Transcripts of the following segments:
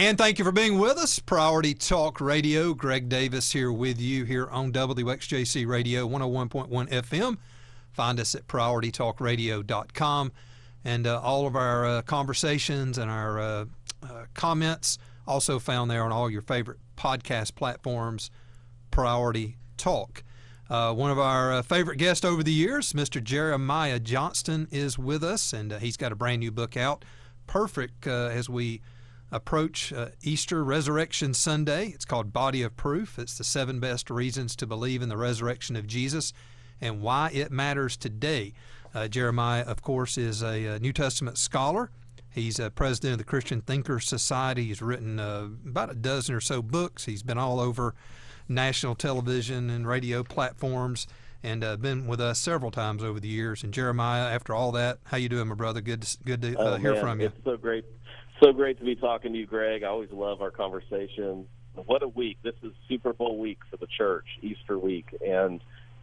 And thank you for being with us. Priority Talk Radio. Greg Davis here with you here on WXJC Radio 101.1 FM. Find us at prioritytalkradio.com. And uh, all of our uh, conversations and our uh, uh comments also found there on all your favorite podcast platforms. Priority Talk. Uh, one of our uh, favorite guests over the years, Mr. Jeremiah Johnston, is with us, and he's got a brand new book out. Perfect as we approach uh, Easter Resurrection Sunday. It's called Body of Proof. It's the seven best reasons to believe in the resurrection of Jesus and why it matters today. Uh, Jeremiah, of course, is a, a, New Testament scholar. He's a president of the Christian Thinkers Society. He's written uh, about a dozen or so books. He's been all over national television and radio platforms and uh, been with us several times over the years. And Jeremiah, after all that, how you doing, my brother? Good, to, good to uh, oh, hear man, from you. It's so great so great to be talking to you, Greg. I always love our conversation. What a week. This is Super Bowl week for the church, Easter week. And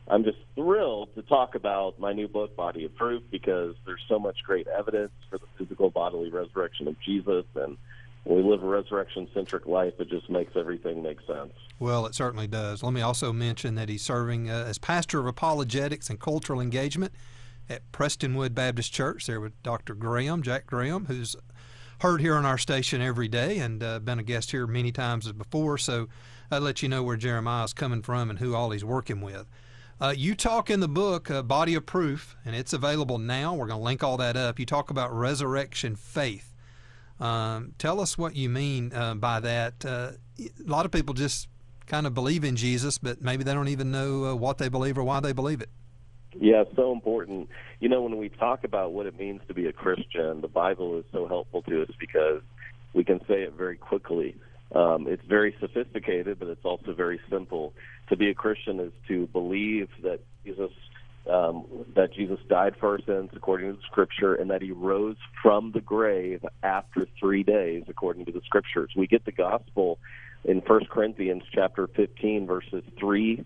I'm just thrilled to talk about my new book, Body of Proof, because there's so much great evidence for the physical bodily resurrection of Jesus. And we live a resurrection centric life, it just makes everything make sense. Well, it certainly does. Let me also mention that he's serving uh, as pastor of apologetics and cultural engagement at Prestonwood Baptist Church there with Dr. Graham, Jack Graham, who's heard here on our station every day and uh, been a guest here many times before. So I'll let you know where Jeremiah's coming from and who all he's working with. Uh, you talk in the book, uh, Body of Proof, and it's available now. We're going to link all that up. You talk about resurrection faith. Um, tell us what you mean uh, by that. Uh, a lot of people just kind of believe in Jesus, but maybe they don't even know uh, what they believe or why they believe it. Yeah, so important. You know, when we talk about what it means to be a Christian, the Bible is so helpful to us because we can say it very quickly. Um, it's very sophisticated, but it's also very simple. To be a Christian is to believe that Jesus um, that Jesus died for our sins according to the Scripture, and that He rose from the grave after three days according to the Scriptures. We get the gospel in First Corinthians chapter 15, verses three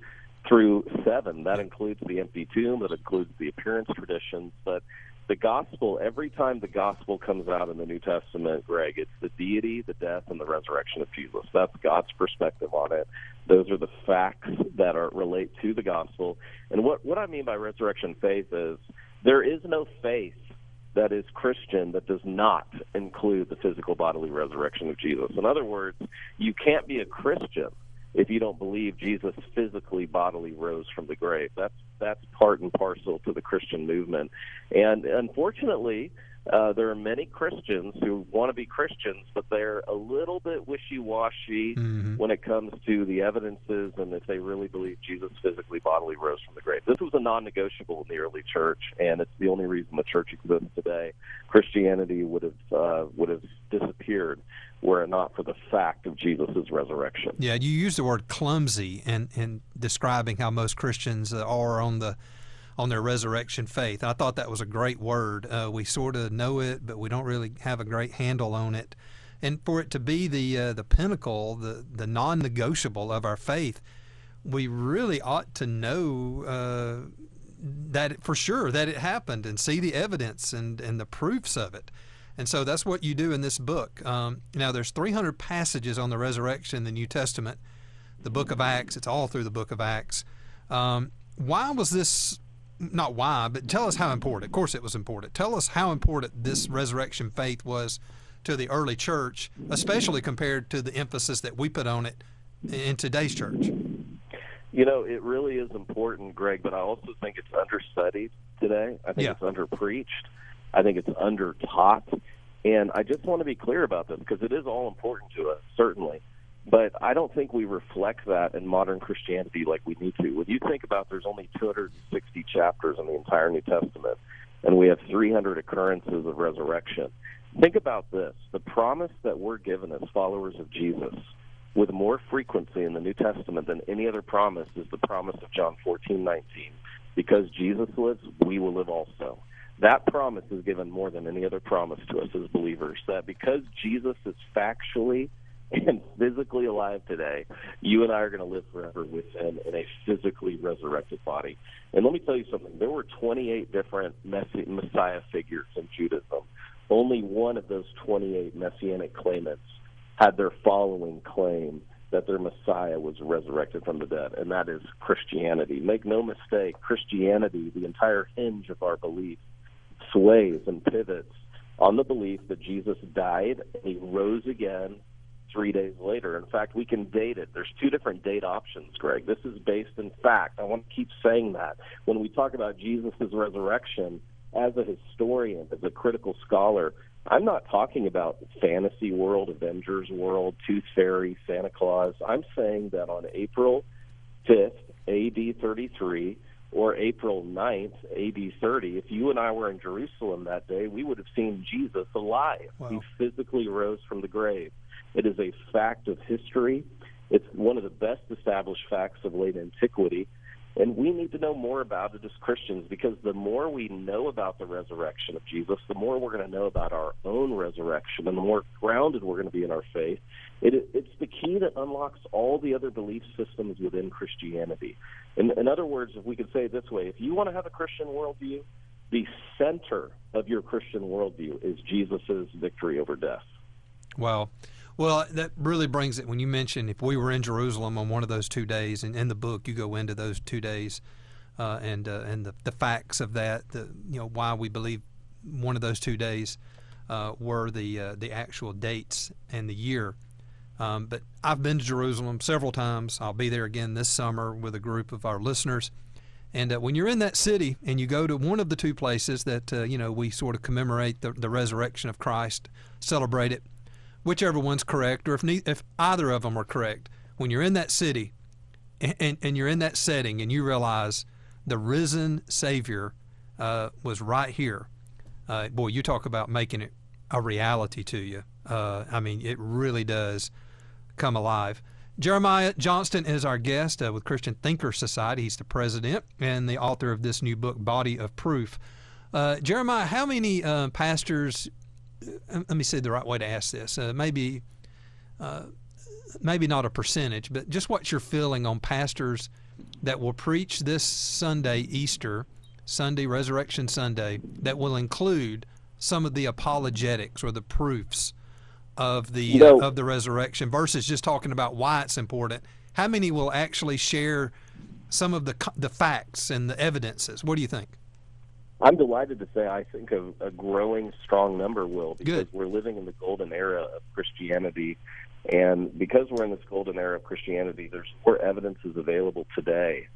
through seven. That includes the empty tomb, that includes the appearance traditions. But the gospel, every time the gospel comes out in the New Testament, Greg, it's the deity, the death, and the resurrection of Jesus. That's God's perspective on it. Those are the facts that are relate to the gospel. And what what I mean by resurrection faith is there is no faith that is Christian that does not include the physical bodily resurrection of Jesus. In other words, you can't be a Christian if you don't believe Jesus physically bodily rose from the grave. That's that's part and parcel to the Christian movement. And unfortunately, uh, there are many Christians who want to be Christians, but they're a little bit wishy-washy mm-hmm. when it comes to the evidences and if they really believe Jesus physically bodily rose from the grave. This was a non-negotiable in the early church, and it's the only reason the church exists today. Christianity would have uh, would have disappeared were it not for the fact of Jesus' resurrection. Yeah, you use the word clumsy in, in describing how most Christians are on the on their resurrection faith. I thought that was a great word. Uh, we sort of know it, but we don't really have a great handle on it. And for it to be the uh, the pinnacle, the the non-negotiable of our faith, we really ought to know uh, that for sure that it happened and see the evidence and and the proofs of it. And so that's what you do in this book. Um, now, there's 300 passages on the resurrection in the New Testament, the book of Acts. It's all through the book of Acts. Um, why was this? Not why, but tell us how important. Of course, it was important. Tell us how important this resurrection faith was to the early church, especially compared to the emphasis that we put on it in today's church. You know, it really is important, Greg, but I also think it's understudied today. I think yeah. it's underpreached. I think it's under taught. And I just want to be clear about this because it is all important to us, certainly. But I don't think we reflect that in modern Christianity like we need to. When you think about there's only 260 chapters in the entire New Testament, and we have 300 occurrences of resurrection. Think about this the promise that we're given as followers of Jesus with more frequency in the New Testament than any other promise is the promise of John 14, 19. Because Jesus lives, we will live also. That promise is given more than any other promise to us as believers that because Jesus is factually and physically alive today, you and I are going to live forever with him in a physically resurrected body. And let me tell you something there were 28 different Messiah figures in Judaism. Only one of those 28 messianic claimants had their following claim that their Messiah was resurrected from the dead, and that is Christianity. Make no mistake, Christianity, the entire hinge of our belief, sways and pivots on the belief that Jesus died and he rose again three days later. In fact, we can date it. There's two different date options, Greg. This is based in fact. I want to keep saying that. When we talk about Jesus' resurrection, as a historian, as a critical scholar, I'm not talking about fantasy world, Avengers world, Tooth Fairy, Santa Claus. I'm saying that on April 5th, AD 33, or April 9th, AD 30, if you and I were in Jerusalem that day, we would have seen Jesus alive. Wow. He physically rose from the grave. It is a fact of history. It's one of the best established facts of late antiquity. And we need to know more about it as Christians because the more we know about the resurrection of Jesus, the more we're going to know about our own resurrection and the more grounded we're going to be in our faith. It, it's the key that unlocks all the other belief systems within Christianity. In, in other words, if we could say it this way, if you want to have a Christian worldview, the center of your Christian worldview is Jesus' victory over death. Wow. Well, that really brings it when you mentioned if we were in Jerusalem on one of those two days, and in the book you go into those two days, uh, and uh, and the, the facts of that, the you know why we believe one of those two days uh, were the uh, the actual dates and the year. Um, but I've been to Jerusalem several times. I'll be there again this summer with a group of our listeners. And uh, when you're in that city and you go to one of the two places that uh, you know we sort of commemorate the, the resurrection of Christ, celebrate it, whichever one's correct, or if ne- if either of them are correct, when you're in that city and, and, and you're in that setting and you realize the risen Savior uh, was right here, uh, boy, you talk about making it a reality to you. Uh, I mean, it really does come alive. Jeremiah Johnston is our guest uh, with Christian Thinker Society. He's the president and the author of this new book, Body of Proof. Uh, Jeremiah, how many uh, pastors? Let me say the right way to ask this. Uh, maybe, uh, maybe not a percentage, but just what you're feeling on pastors that will preach this Sunday, Easter Sunday, Resurrection Sunday, that will include some of the apologetics or the proofs of the You know- uh, of the resurrection versus just talking about why it's important. How many will actually share some of the the facts and the evidences? What do you think? I'm delighted to say I think a, a growing strong number will because Good. we're living in the golden era of Christianity. And because we're in this golden era of Christianity, there's more evidences available today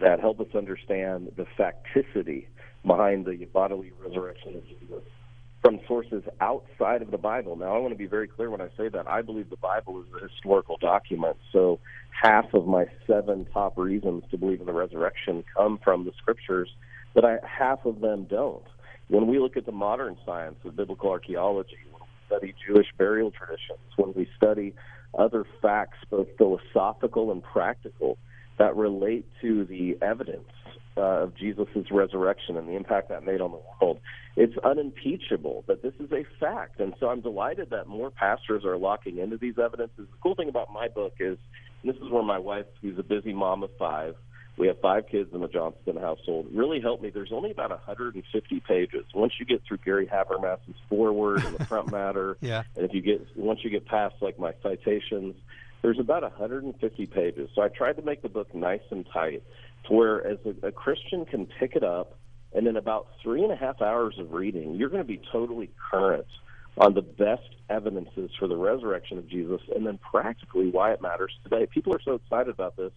that help us understand the facticity behind the bodily resurrection of Jesus from sources outside of the Bible. Now, I want to be very clear when I say that. I believe the Bible is a historical document. So, half of my seven top reasons to believe in the resurrection come from the scriptures, but I, half of them don't. When we look at the modern science of biblical archaeology, when we study Jewish burial traditions, when we study other facts, both philosophical and practical, that relate to the evidence uh, of Jesus' resurrection and the impact that made on the world, it's unimpeachable that this is a fact. And so I'm delighted that more pastors are locking into these evidences. The cool thing about my book is, this is where my wife, who's a busy mom of five, we have five kids in the Johnston household, really helped me. There's only about 150 pages. Once you get through Gary Habermas's foreword and the front matter, Yeah. and if you get once you get past like my citations, there's about 150 pages. So I tried to make the book nice and tight, to where as a, a Christian can pick it up, and in about three and a half hours of reading, you're going to be totally current on the best evidences for the resurrection of Jesus, and then practically why it matters today. People are so excited about this.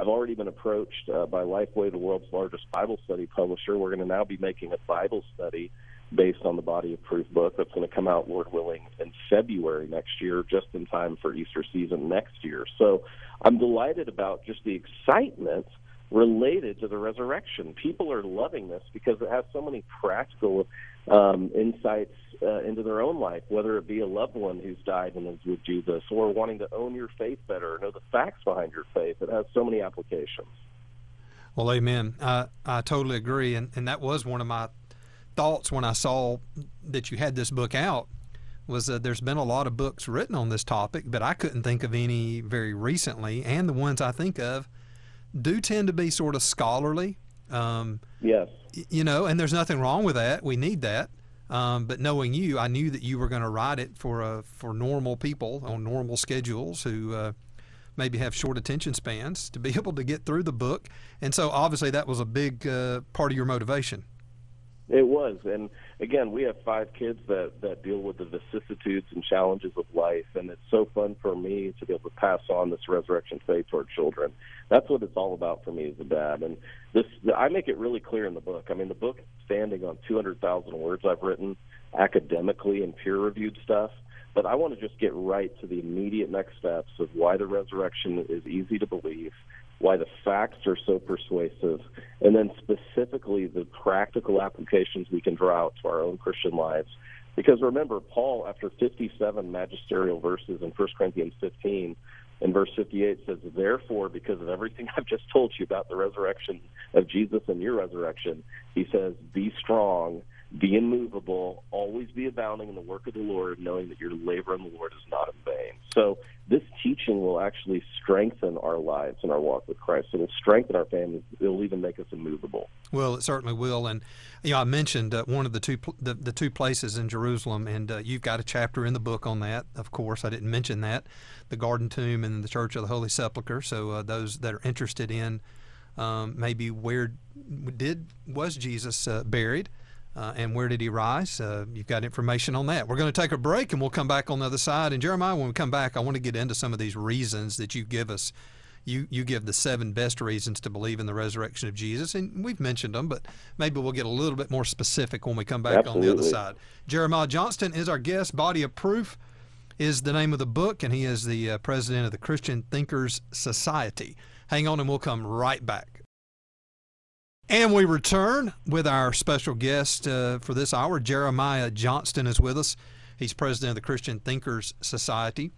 I've already been approached uh, by Lifeway, the world's largest Bible study publisher. We're going to now be making a Bible study based on the Body of Proof book that's going to come out, Lord willing, in February next year, just in time for Easter season next year. So I'm delighted about just the excitement related to the resurrection. People are loving this because it has so many practical um, insights uh, into their own life, whether it be a loved one who's died and is with Jesus, or wanting to own your faith better, or know the facts behind your faith. It has so many applications. Well, amen. I, I totally agree. And, and that was one of my thoughts when I saw that you had this book out was that there's been a lot of books written on this topic, but I couldn't think of any very recently. And the ones I think of do tend to be sort of scholarly. Um, Yes. You know, and there's nothing wrong with that. We need that. Um, but knowing you, I knew that you were going to write it for uh, for normal people on normal schedules who uh, maybe have short attention spans to be able to get through the book. And so obviously that was a big uh, part of your motivation. It was, and again, we have five kids that that deal with the vicissitudes and challenges of life, and it's so fun for me to be able to pass on this resurrection faith to our children. That's what it's all about for me as a dad, and this I make it really clear in the book. I mean, the book standing on 200,000 words I've written academically and peer-reviewed stuff, but I want to just get right to the immediate next steps of why the resurrection is easy to believe why the facts are so persuasive, and then specifically the practical applications we can draw out to our own Christian lives. Because remember, Paul, after 57 magisterial verses in 1 Corinthians 15, in verse 58 says, Therefore, because of everything I've just told you about the resurrection of Jesus and your resurrection, he says, Be strong be immovable, always be abounding in the work of the Lord, knowing that your labor in the Lord is not in vain. So this teaching will actually strengthen our lives and our walk with Christ. It will strengthen our families. It will even make us immovable. Well, it certainly will. And you know, I mentioned uh, one of the two the, the two places in Jerusalem, and uh, you've got a chapter in the book on that. Of course, I didn't mention that, the Garden Tomb and the Church of the Holy Sepulchre. So uh, those that are interested in um, maybe where did was Jesus uh, buried? Uh, and where did he rise? Uh, you've got information on that. We're going to take a break and we'll come back on the other side. And Jeremiah, when we come back, I want to get into some of these reasons that you give us. You, you give the seven best reasons to believe in the resurrection of Jesus, and we've mentioned them, but maybe we'll get a little bit more specific when we come back Absolutely. on the other side. Jeremiah Johnston is our guest. Body of Proof is the name of the book, and he is the uh, president of the Christian Thinkers Society. Hang on, and we'll come right back. And we return with our special guest uh, for this hour. Jeremiah Johnston is with us. He's president of the Christian Thinkers Society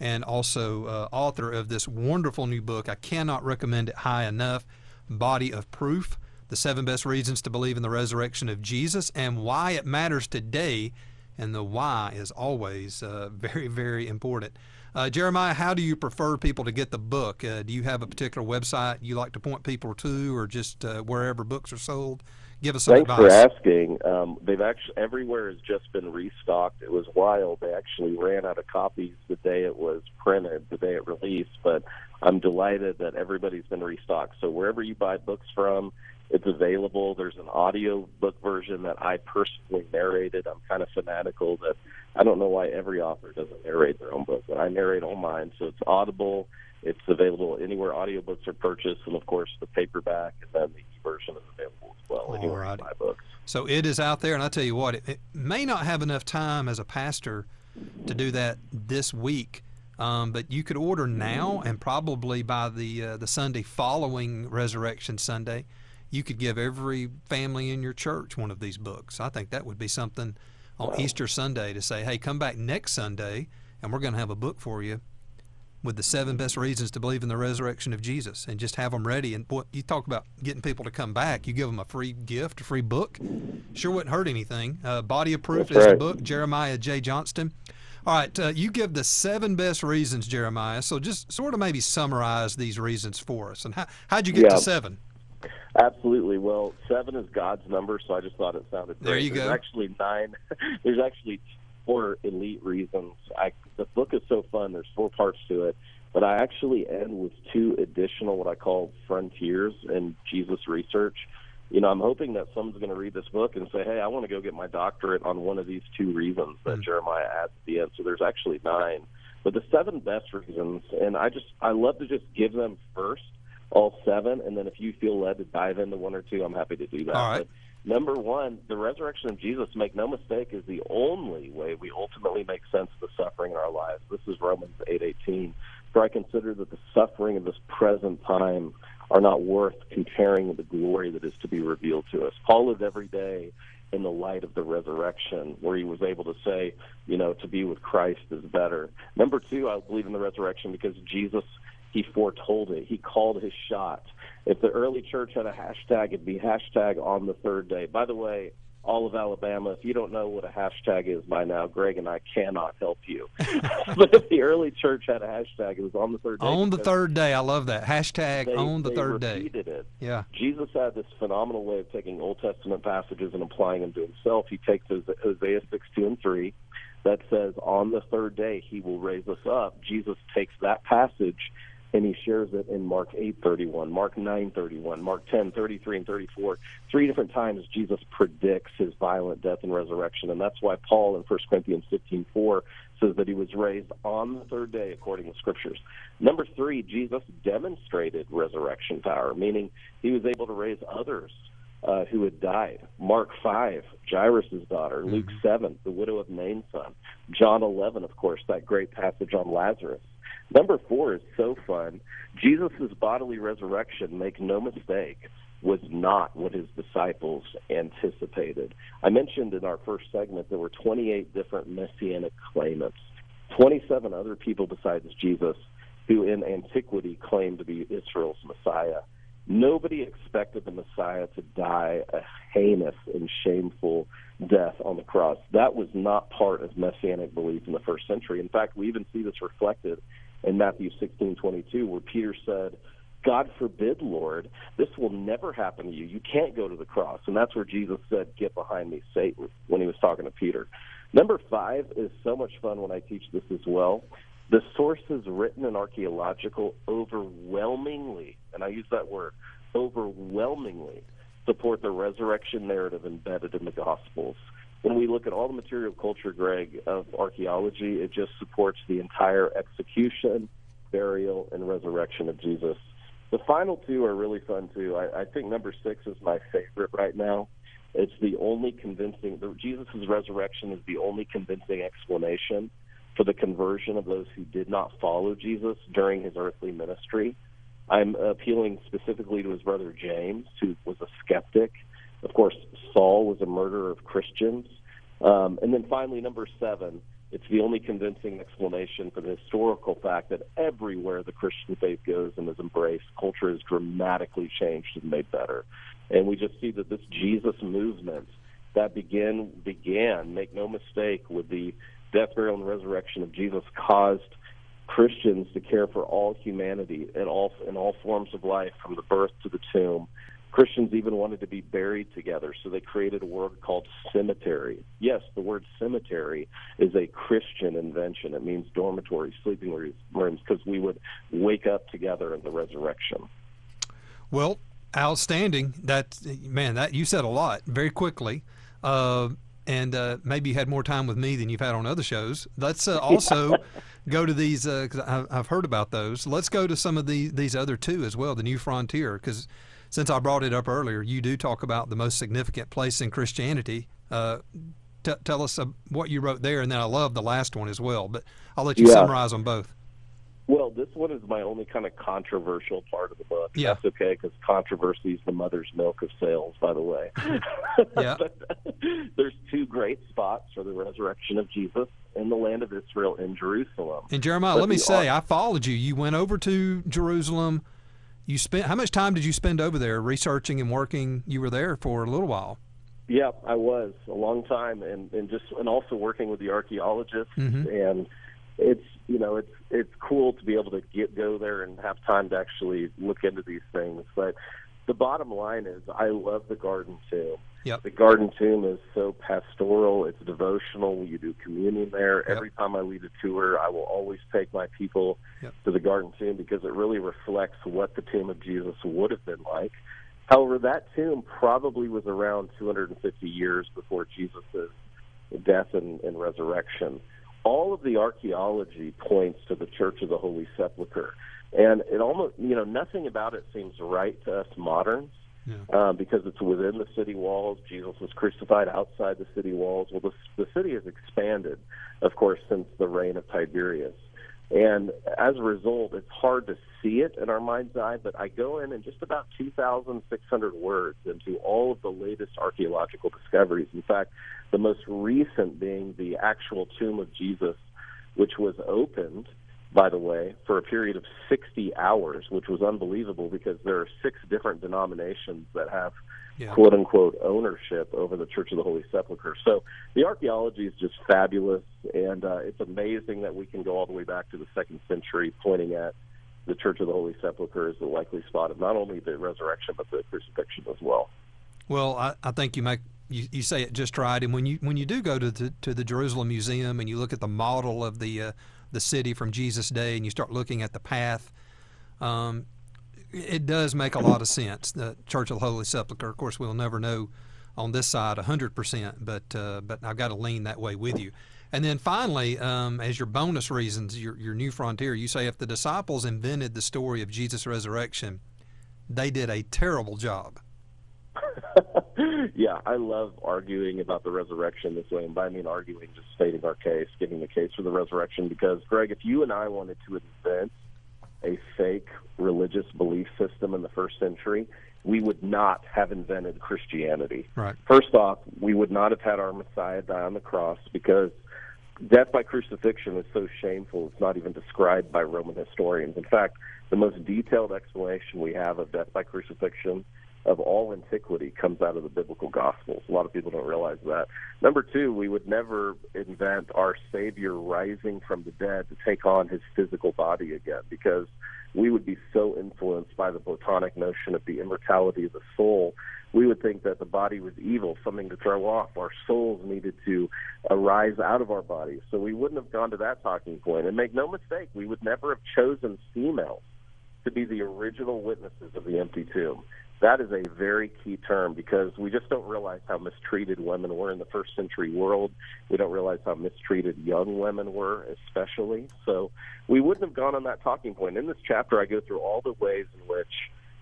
and also uh, author of this wonderful new book. I cannot recommend it high enough Body of Proof The Seven Best Reasons to Believe in the Resurrection of Jesus and Why It Matters Today. And the why is always uh, very, very important. Uh, Jeremiah, how do you prefer people to get the book? Uh, do you have a particular website you like to point people to, or just uh, wherever books are sold? Give us some Thanks advice. for asking. Um, they've actually everywhere has just been restocked. It was wild. They actually ran out of copies the day it was printed, the day it released. But I'm delighted that everybody's been restocked. So wherever you buy books from, it's available. There's an audio book version that I personally narrated. I'm kind of fanatical that I don't know why every author doesn't narrate their own book, but I narrate all mine. So it's audible. It's available anywhere audiobooks are purchased, and of course the paperback, and then the version is available as well anywhere you buy books. So it is out there, and I tell you what, it, it, may not have enough time as a pastor to do that this week. Um, but you could order now, and probably by the uh, the Sunday following Resurrection Sunday, you could give every family in your church one of these books. I think that would be something on wow. Easter Sunday to say, hey, come back next Sunday and we're going to have a book for you with the seven best reasons to believe in the resurrection of Jesus and just have them ready. And boy, you talk about getting people to come back. You give them a free gift, a free book. Sure wouldn't hurt anything. Uh, Body of Proof That's is right. the book, Jeremiah J. Johnston. All right, uh, you give the seven best reasons, Jeremiah. So just sort of maybe summarize these reasons for us. And how, how'd you get yeah. to seven? Absolutely. Well, seven is God's number, so I just thought it sounded great. There you there's go. actually nine. there's actually four elite reasons. I, the book is so fun. There's four parts to it, but I actually end with two additional what I call frontiers in Jesus research. You know, I'm hoping that someone's going to read this book and say, "Hey, I want to go get my doctorate on one of these two reasons that Mm-hmm. Jeremiah adds at the end." So there's actually nine, but the seven best reasons, and I just I love to just give them first all seven, and then if you feel led to dive into one or two, I'm happy to do that. All right. But number one, the resurrection of Jesus, make no mistake, is the only way we ultimately make sense of the suffering in our lives. This is Romans eight eighteen. For I consider that the suffering of this present time are not worth comparing with the glory that is to be revealed to us. Paul lived every day in the light of the resurrection, where he was able to say, you know, to be with Christ is better. Number two, I believe in the resurrection because Jesus he foretold it. He called his shot. If the early church had a hashtag, it'd be hashtag on the third day. By the way, all of Alabama. If you don't know what a hashtag is by now, Greg and I cannot help you. but if the early church had a hashtag, it was on the third day. On the third day, I love that hashtag. They, on the third day. it. Yeah. Jesus had this phenomenal way of taking Old Testament passages and applying them to himself. He takes Hosea 6, 2 and 3 that says, On the third day he will raise us up. Jesus takes that passage and he shares it in Mark 8:31, Mark 9:31, Mark 10:33 and 34. Three different times Jesus predicts his violent death and resurrection, and that's why Paul in 1 Corinthians 15:4 says that he was raised on the third day according to scriptures. Number 3, Jesus demonstrated resurrection power, meaning he was able to raise others uh, who had died. Mark 5, Jairus' daughter. Mm-hmm. Luke 7, the widow of Nain's son. John 11, of course, that great passage on Lazarus. Number four is so fun. Jesus' bodily resurrection, make no mistake, was not what his disciples anticipated. I mentioned in our first segment there were 28 different messianic claimants, 27 other people besides Jesus who in antiquity claimed to be Israel's Messiah. Nobody expected the Messiah to die a heinous and shameful death on the cross. That was not part of messianic belief in the first century. In fact, we even see this reflected in Matthew 16:22 where Peter said, "God forbid, Lord, this will never happen to you. You can't go to the cross." And that's where Jesus said, "Get behind me, Satan," when he was talking to Peter. Number 5 is so much fun when I teach this as well. The sources written in archaeological overwhelmingly, and I use that word, overwhelmingly support the resurrection narrative embedded in the Gospels when we look at all the material culture, Greg, of archaeology, it just supports the entire execution, burial, and resurrection of Jesus. The final two are really fun too. I, I think number six is my favorite right now. It's the only convincing. Jesus' resurrection is the only convincing explanation for the conversion of those who did not follow Jesus during his earthly ministry. I'm appealing specifically to his brother James, who was a skeptic of course, Saul was a murderer of Christians. Um, and then finally, number seven, it's the only convincing explanation for the historical fact that everywhere the Christian faith goes and is embraced, culture is dramatically changed and made better. And we just see that this Jesus movement that began began, make no mistake, with the death, burial, and resurrection of Jesus caused Christians to care for all humanity in all in all forms of life, from the birth to the tomb. Christians even wanted to be buried together, so they created a word called cemetery. Yes, the word cemetery is a Christian invention. It means dormitory, sleeping rooms, because we would wake up together in the resurrection. Well, outstanding. That man, that you said a lot very quickly. Uh, and uh, maybe you had more time with me than you've had on other shows. Let's uh, also go to these because uh, I've heard about those. Let's go to some of the, these other two as well, the New Frontier, because since I brought it up earlier, you do talk about the most significant place in Christianity. Uh, t- tell us uh, what you wrote there, and then I love the last one as well. But I'll let you yeah. summarize them both. Well, this one is my only kind of controversial part of the book. Yeah. That's okay because controversy is the mother's milk of sales, by the way. yeah. there's two great spots for the resurrection of Jesus in the land of Israel in Jerusalem. And Jeremiah, but let me say. I followed you. You went over to Jerusalem you spent how much time did you spend over there researching and working? You were there for a little while. Yeah, I was a long time, and and just and also working with the archeologists, mm-hmm. and it's you know it's it's cool to be able to get go there and have time to actually look into these things. But the bottom line is, I love the garden too. Yep. The garden tomb is so pastoral. It's devotional. You do communion there. Yep. Every time I lead a tour, I will always take my people yep. to the garden tomb because it really reflects what the tomb of Jesus would have been like. However, that tomb probably was around 250 years before Jesus' death and, and resurrection. All of the archaeology points to the Church of the Holy Sepulchre. And it almost, you know, nothing about it seems right to us moderns yeah. um, because it's within the city walls. Jesus was crucified outside the city walls. Well, the, the city has expanded, of course, since the reign of Tiberius. And as a result, it's hard to see it in our mind's eye, but I go in and just about 2,600 words into all of the latest archaeological discoveries. In fact, the most recent being the actual tomb of Jesus, which was opened by the way, for a period of 60 hours, which was unbelievable because there are six different denominations that have yeah. quote unquote ownership over the Church of the Holy Sepulchre. So the archaeology is just fabulous, and uh, it's amazing that we can go all the way back to the second century, pointing at the Church of the Holy Sepulchre as the likely spot of not only the resurrection but the crucifixion as well. Well, I, I think you make you, you say it just right, and when you when you do go to the, to the Jerusalem Museum and you look at the model of the uh, the city from Jesus' day, and you start looking at the path. Um, it does make a lot of sense. The Church of the Holy Sepulchre, of course, we'll never know on this side 100%, but uh, but I've got to lean that way with you. And then finally, um, as your bonus reasons, your, your new frontier, you say if the disciples invented the story of Jesus' resurrection, they did a terrible job. yeah, I love arguing about the resurrection this way. And by I mean arguing, just stating our case, giving the case for the resurrection. Because, Greg, if you and I wanted to invent a fake religious belief system in the first century, we would not have invented Christianity. Right. First off, we would not have had our Messiah die on the cross because death by crucifixion is so shameful it's not even described by Roman historians. In fact, the most detailed explanation we have of death by crucifixion of all antiquity comes out of the biblical gospels. A lot of people don't realize that. Number two, we would never invent our Savior rising from the dead to take on his physical body again because we would be so influenced by the Platonic notion of the immortality of the soul. We would think that the body was evil, something to throw off. Our souls needed to arise out of our bodies. So we wouldn't have gone to that talking point. And make no mistake, we would never have chosen females to be the original witnesses of the empty tomb that is a very key term because we just don't realize how mistreated women were in the first century world. We don't realize how mistreated young women were, especially. So we wouldn't have gone on that talking point. In this chapter, I go through all the ways in which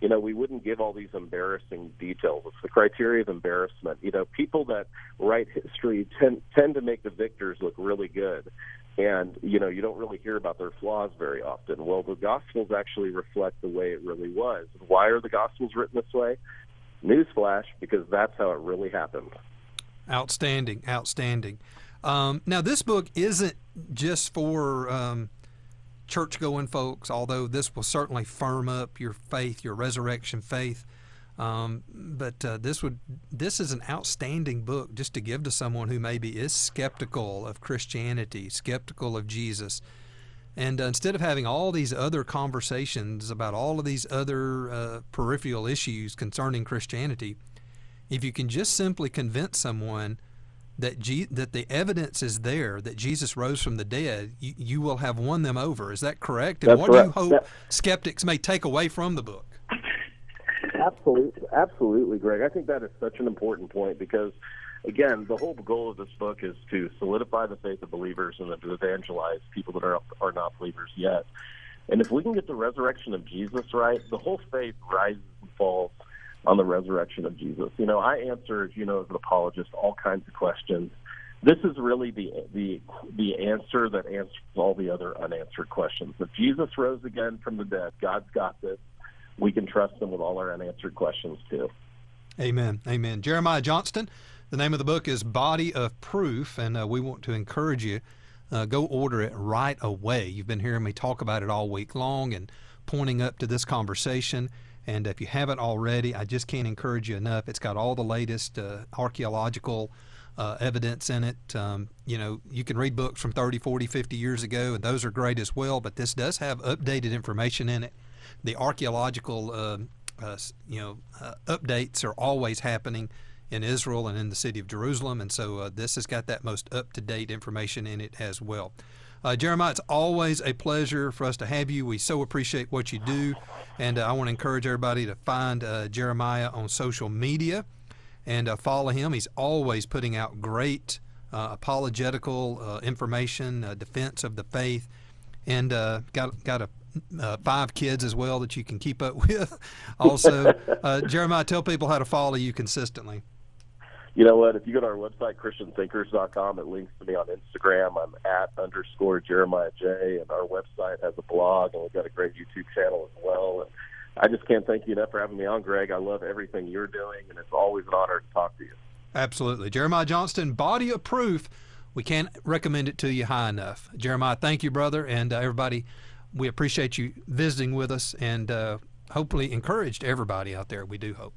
you know, we wouldn't give all these embarrassing details. It's the criteria of embarrassment. You know, people that write history tend tend to make the victors look really good and you know you don't really hear about their flaws very often. Well the gospels actually reflect the way it really was. Why are the gospels written this way? Newsflash because that's how it really happened. Outstanding outstanding. Um, now this book isn't just for um, church going folks although this will certainly firm up your faith your resurrection faith um, but uh, this would this is an outstanding book just to give to someone who maybe is skeptical of Christianity, skeptical of Jesus. And uh, instead of having all these other conversations about all of these other uh, peripheral issues concerning Christianity, if you can just simply convince someone that G- that the evidence is there that Jesus rose from the dead, you, you will have won them over. Is that correct? And That's what correct. do you hope skeptics may take away from the book? Absolutely, absolutely, Greg. I think that is such an important point because, again, the whole goal of this book is to solidify the faith of believers and to evangelize people that are are not believers yet. And if we can get the resurrection of Jesus right, the whole faith rises and falls on the resurrection of Jesus. You know, I answer, you know, as an apologist, all kinds of questions. This is really the the the answer that answers all the other unanswered questions. If Jesus rose again from the dead, God's got this we can trust them with all our unanswered questions too. Amen. Amen. Jeremiah Johnston, the name of the book is Body of Proof, and uh, we want to encourage you. Uh, go order it right away. You've been hearing me talk about it all week long and pointing up to this conversation. And if you haven't already, I just can't encourage you enough. It's got all the latest uh, archaeological uh, evidence in it. Um, you know, you can read books from 30, 40, 50 years ago, and those are great as well, but this does have updated information in it the archaeological uh, uh, you know uh, updates are always happening in Israel and in the city of Jerusalem, and so uh, this has got that most up to date information in it as well. Uh, Jeremiah, it's always a pleasure for us to have you. We so appreciate what you do, and I want to encourage everybody to find Jeremiah on social media and follow him. He's always putting out great apologetical information, defense of the faith, and got got a uh, five kids as well that you can keep up with. Also, uh, Jeremiah, tell people how to follow you consistently. You know what? If you go to our website, ChristianThinkers.com, it links to me on Instagram. I'm at underscore Jeremiah J, and our website has a blog, and we've got a great YouTube channel as well. And I just can't thank you enough for having me on, Greg. I love everything you're doing, and it's always an honor to talk to you. Absolutely. Jeremiah Johnston, Body of Proof we can't recommend it to you high enough. Jeremiah, thank you, brother, and uh, everybody. We appreciate you visiting with us, and uh, hopefully encouraged everybody out there. We do hope.